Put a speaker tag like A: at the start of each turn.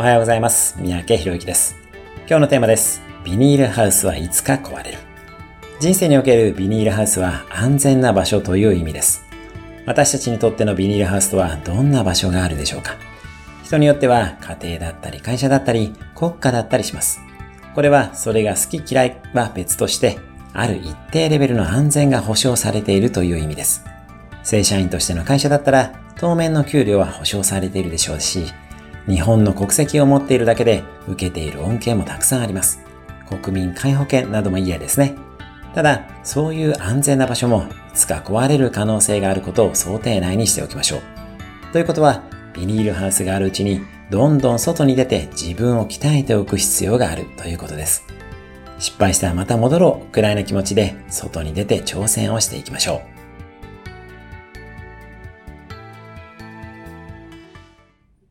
A: おはようございます。三宅博之です。今日のテーマです。ビニールハウスはいつか壊れる。人生におけるビニールハウスは安全な場所という意味です。私たちにとってのビニールハウスとはどんな場所があるでしょうか人によっては家庭だったり会社だったり国家だったりします。これはそれが好き嫌いは別としてある一定レベルの安全が保証されているという意味です。正社員としての会社だったら、当面の給料は保証されているでしょうし、日本の国籍を持っているだけで受けている恩恵もたくさんあります。国民皆保険なども嫌ですね。ただ、そういう安全な場所もいつか壊れる可能性があることを想定内にしておきましょう。ということは、ビニールハウスがあるうちに、どんどん外に出て自分を鍛えておく必要があるということです。失敗したらまた戻ろうくらいの気持ちで外に出て挑戦をしていきましょう。